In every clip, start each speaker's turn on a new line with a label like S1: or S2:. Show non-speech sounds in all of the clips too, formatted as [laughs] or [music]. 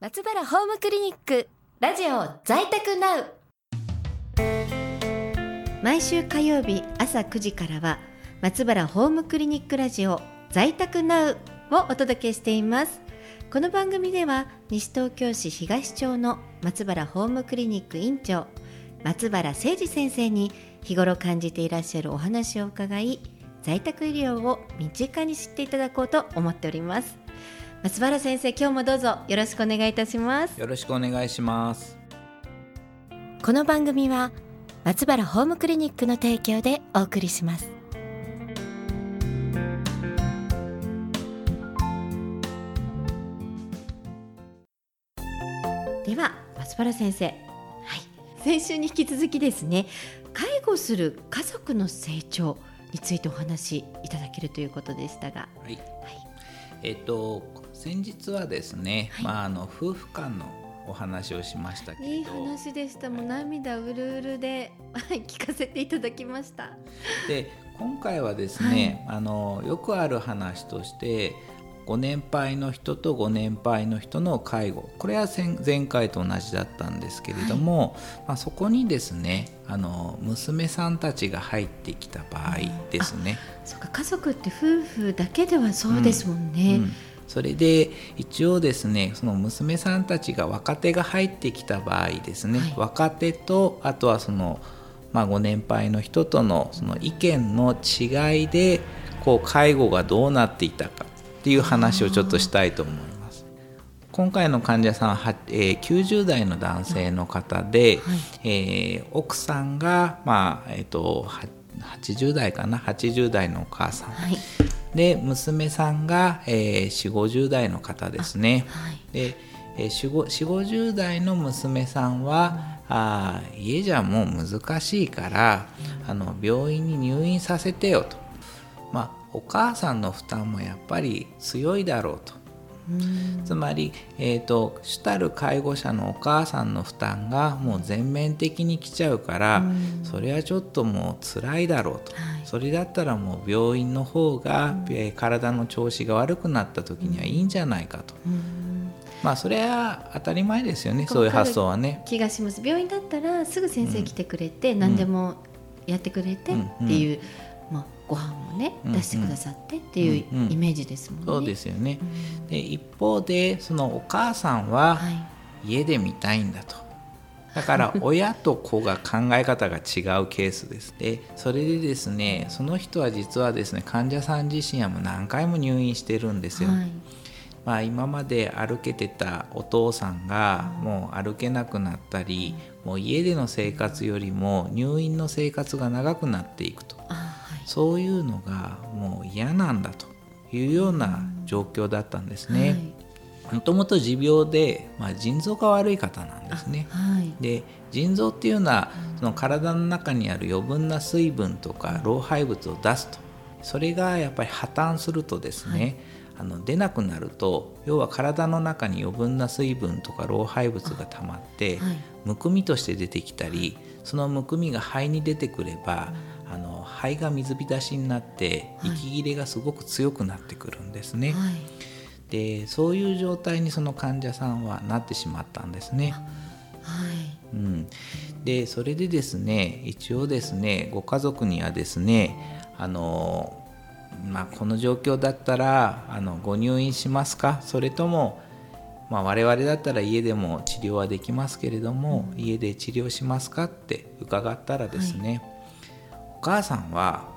S1: 松原ホームクリニック。ラジオ在宅ナウ。毎週火曜日朝9時からは松原ホームクリニックラジオ在宅ナウをお届けしています。この番組では西東京市東町の松原ホームクリニック院長松原誠二先生に日頃感じていらっしゃるお話を伺い在宅医療を身近に知っていただこうと思っております。松原先生今日もどうぞよろしくお願いいたします。
S2: よろしくお願いします。
S1: この番組は松原ホームクリニックの提供でお送りします。では松原先生。はい。先週に引き続きですね介護する家族の成長についてお話しいただけるということでしたが。
S2: はい、えっと先日はですね、まああの夫婦間のお話をしましたけれど。
S1: いい話でした。もう涙うるうるではい [laughs] 聞かせていただきました。
S2: で今回はですね、あのよくある話としてご年配の人とご年配の人の介護。これは前前回と同じだったんですけれども、まあ、そこにですねあの娘さんたちが入ってきた場合ですね。
S1: そうか。家族って夫婦だけではそうですもんね、
S2: うんそれで一応ですねその娘さんたちが若手が入ってきた場合ですね、
S1: はい。
S2: 若手とあとはその、まあ、ご年配の人とのその意見の違いでこう介護がどうなっていたかっていう話をちょっとしたいと思います。今回の患者さんは、えー90代の男性の方で、
S1: はい。
S2: えー奥さんが、まあえー、とは80代かな？80代のお母さん、
S1: はい
S2: で娘さんが、えー、4 5 0代の方ですね。
S1: はい
S2: で、えー、4 5 0代の娘さんは、あー家じゃもう難しいから、あの病院に入院させてよと、まあ、お母さんの負担もやっぱり強いだろうと。
S1: うん。
S2: つまり、えー、と主たる介護者のお母さんの負担がもう全面的に来ちゃうから、
S1: うん。
S2: それはちょっともう辛いだろうと、
S1: はい。
S2: それだったらもう病院の方が、えー体の調子が悪くなった時にはいいんじゃないかと、
S1: うん。
S2: まあそれは当たり前ですよねそういう発想はね。
S1: 気がします。病院だったらすぐ先生来てくれて、何でもやってくれてっていう、まあ、ご飯もね
S2: うん
S1: 出してくださってっていう
S2: うんうん。
S1: イメージですもんね。
S2: そうですよね。
S1: うん。
S2: で一方でそのお母さんは
S1: はい。
S2: 家で見たいんだと。だから [laughs] 親と子が考え方が違うケースですでそれでですねその人は実はですね患者さん自身はもう何回も入院してるんですよ、
S1: はい。
S2: まあ、今まで歩けてたお父さんがもう歩けなくなったりもう家での生活よりも入院の生活が長くなっていくとそういうのがもう嫌なんだというような状況だったんですね。もともと持病で、まあ、腎臓が悪い方なんですね。
S1: はいはい。
S2: で腎臓っていうのはその体の中にある余分な水分とか老廃物を出すと。それがやっぱり破綻するとですね、あの出なくなると要は体の中に余分な水分とか老廃物が溜まって
S1: はい。
S2: むくみとして出てきたりそのむくみが肺に出てくればあの肺が水浸しになって
S1: はい。
S2: 息切れがすごく強くなってくるんですね。
S1: はい。
S2: でそういう状態にその患者さんはなってしまったんですね。
S1: はい。
S2: うん、でそれでですね一応ですねご家族にはですねあの、まあ、この状況だったらあのご入院しますか？それとも、まあ、我々だったら家でも治療はできますけれども、家で治療しますか？って伺ったらですね、お母さんは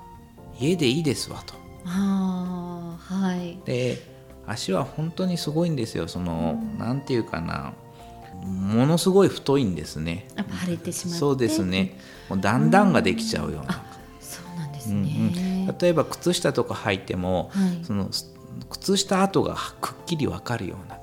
S2: 家でいいですわと。
S1: あーはい。
S2: で足は本当にすごいんですよ。その、なんていうかな。ものすごい太いんですね。
S1: やっぱ腫れてしまって。
S2: そうですね。もう段々ができちゃうような、
S1: そうなんです
S2: うん
S1: ね、
S2: うん。例えば靴下とか履いても、
S1: はい。
S2: その靴下跡がくっきり分かるような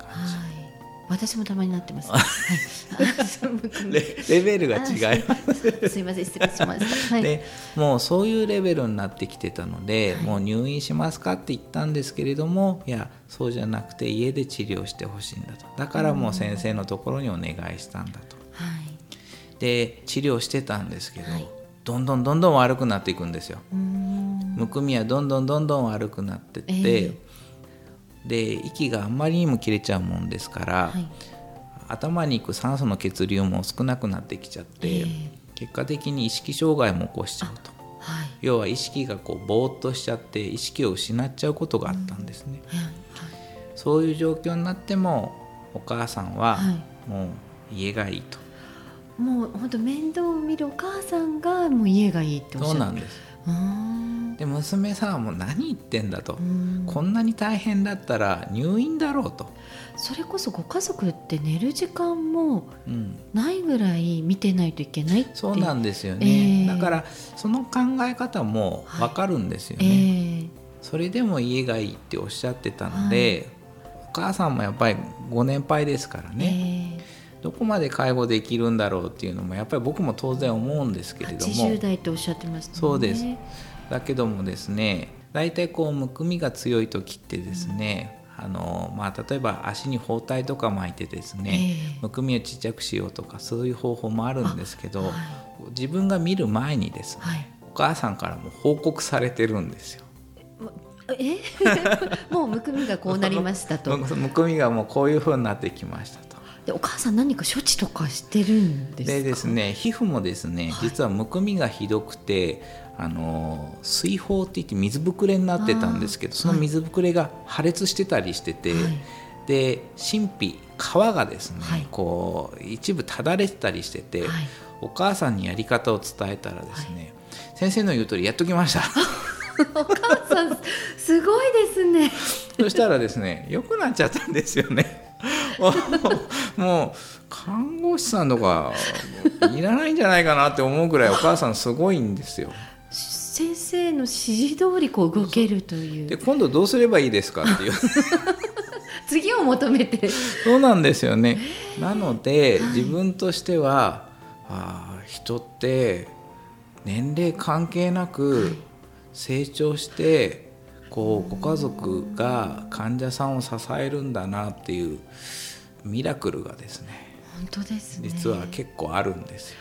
S1: 私もたまになってます、[laughs]
S2: レ [laughs] レベルが違います。[laughs]
S1: すいません失礼しましたはい。
S2: でもうそういうレベルになってきてたので、
S1: はい。
S2: もう入院しますかって言ったんですけれどもいやそうじゃなくて家で治療してほしいんだと。だからもう先生のところにお願いしたんだと。
S1: はい。
S2: で治療してたんですけど、
S1: はい。
S2: どんどんどんどん悪くなっていくんですよ。むくみはどんどんどんどん悪くなってって、
S1: え
S2: で息があんまりにも切れちゃうもんですから、
S1: はい。
S2: 頭に行く酸素の血流も少なくなってきちゃって、
S1: ええ。
S2: 結果的に意識障害も起こしちゃうと。
S1: はい。
S2: 要は意識がこうぼーっとしちゃって意識を失っちゃうことがあったんですね、
S1: はい。
S2: そういう状況になってもお母さんは
S1: はい。
S2: もう家がいいと、
S1: もう本当面倒を見るお母さんがもう家がいいっておっしゃる
S2: そうなんですで娘さんはもう何言ってんだと、
S1: うん。
S2: こんなに大変だったら入院だろうと、
S1: それこそご家族って寝る時間も
S2: うん、
S1: ないぐらい見てないといけないって。
S2: そうなんですよね、
S1: ええ。
S2: だからその考え方も分かるんですよ
S1: え
S2: ね、
S1: え
S2: それでも家がいいっておっしゃってたので、お母さんもやっぱりご年配ですからね、
S1: え
S2: どこまで介護できるんだろうっていうのもやっぱり僕も当然思うんですけ
S1: え。
S2: れども
S1: 80代っておっしゃってましたもんね
S2: そうですだけどもですね大体こうむくみが強い時ってですね、あのまあ、例えば足に包帯とか巻いてですね、
S1: ええ。
S2: むくみをちっちゃくしようとかそういう方法もあるんですけど、
S1: はい
S2: 自分が見る前にですね、
S1: はい。
S2: お母さんからも報告されてるんですよ。
S1: え？[laughs] もうむくみがこうなりましたと。
S2: む [laughs] むくみがもうこういう風になってきましたと。
S1: でお母さん何か処置とかしてるんですか？
S2: でですね皮膚もですね
S1: はい。
S2: 実はむくみがひどくて、あの水疱って言って水ぶくれになってたんですけどその水ぶくれが破裂してたりしてて、
S1: はい。
S2: で神秘皮がですね、
S1: はい。
S2: こう一部ただれてたりしてて、
S1: はい。
S2: お母さんにやり方を伝えたらですね、先生の言う通りやっときました。[laughs]
S1: お母さんすごいですね。
S2: そしたらですね良くなっちゃったんですよね [laughs] もう看護師さんとかいらないんじゃないかなって思うぐらいお母さんすごいんですよ。
S1: 先生の指示通りこう動けるという。
S2: で今度どうすればいいですかっていう。[laughs]
S1: 次を求めて。
S2: そうなんですよね。なので自分としてはあー人って年齢関係なく成長してこうご家族が患者さんを支えるんだなっていうミラクルがですね
S1: 本当ですね
S2: 実は結構あるんですよ。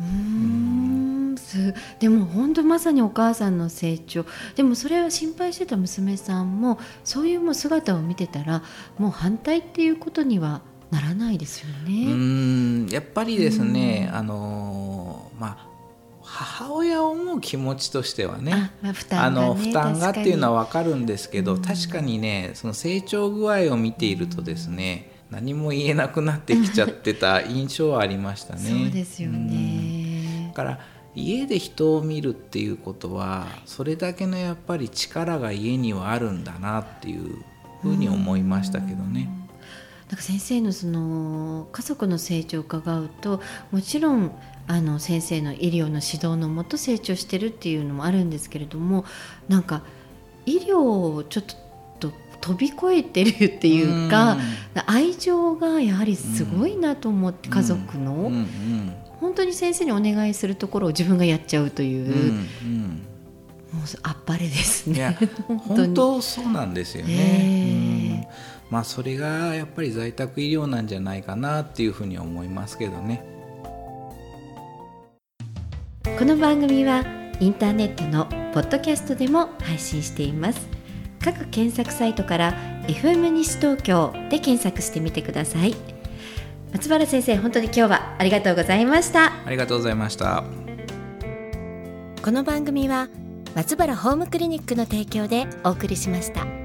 S1: うーんすでも本当まさにお母さんの成長でもそれは心配してた娘さんもそういうもう姿を見てたらもう反対っていうことにはならないですよ
S2: う
S1: ね。
S2: ーんやっぱりですねあのーまあ母親を思う気持ちとしてはね
S1: あまあ負
S2: あ
S1: 担が、ね、
S2: の負担がっていうの
S1: は
S2: は分かるんですけど、確かにねその成長具合を見ているとですね、何も言えなくなってきちゃってた印象はありましたね。
S1: そうですよ
S2: うん
S1: ね
S2: だ。から家で人を見るっていうことはそれだけのやっぱり力が家にはあるんだなっていうふうに思いましたけどね。
S1: なんか先生のその家族の成長を伺うともちろんあの先生の医療の指導のもと成長してるっていうのもあるんですけれどもなんか医療をちょっと飛び越えてるっていうか愛情がやはりすごいなと思って、家族の、本当に先生にお願いするところを自分がやっちゃうという、もうあっぱれですね。[laughs]
S2: 本当そうなんですよ
S1: へ
S2: ね。うんまあそれがやっぱり在宅医療なんじゃないかなっていうふうには思いますけどね。
S1: この番組はインターネットのポッドキャストでも配信しています各検索サイトから FM 西東京で検索してみてください松原先生本当に今日はありがとうございました
S2: ありがとうございました。
S1: この番組は松原ホームクリニックの提供でお送りしました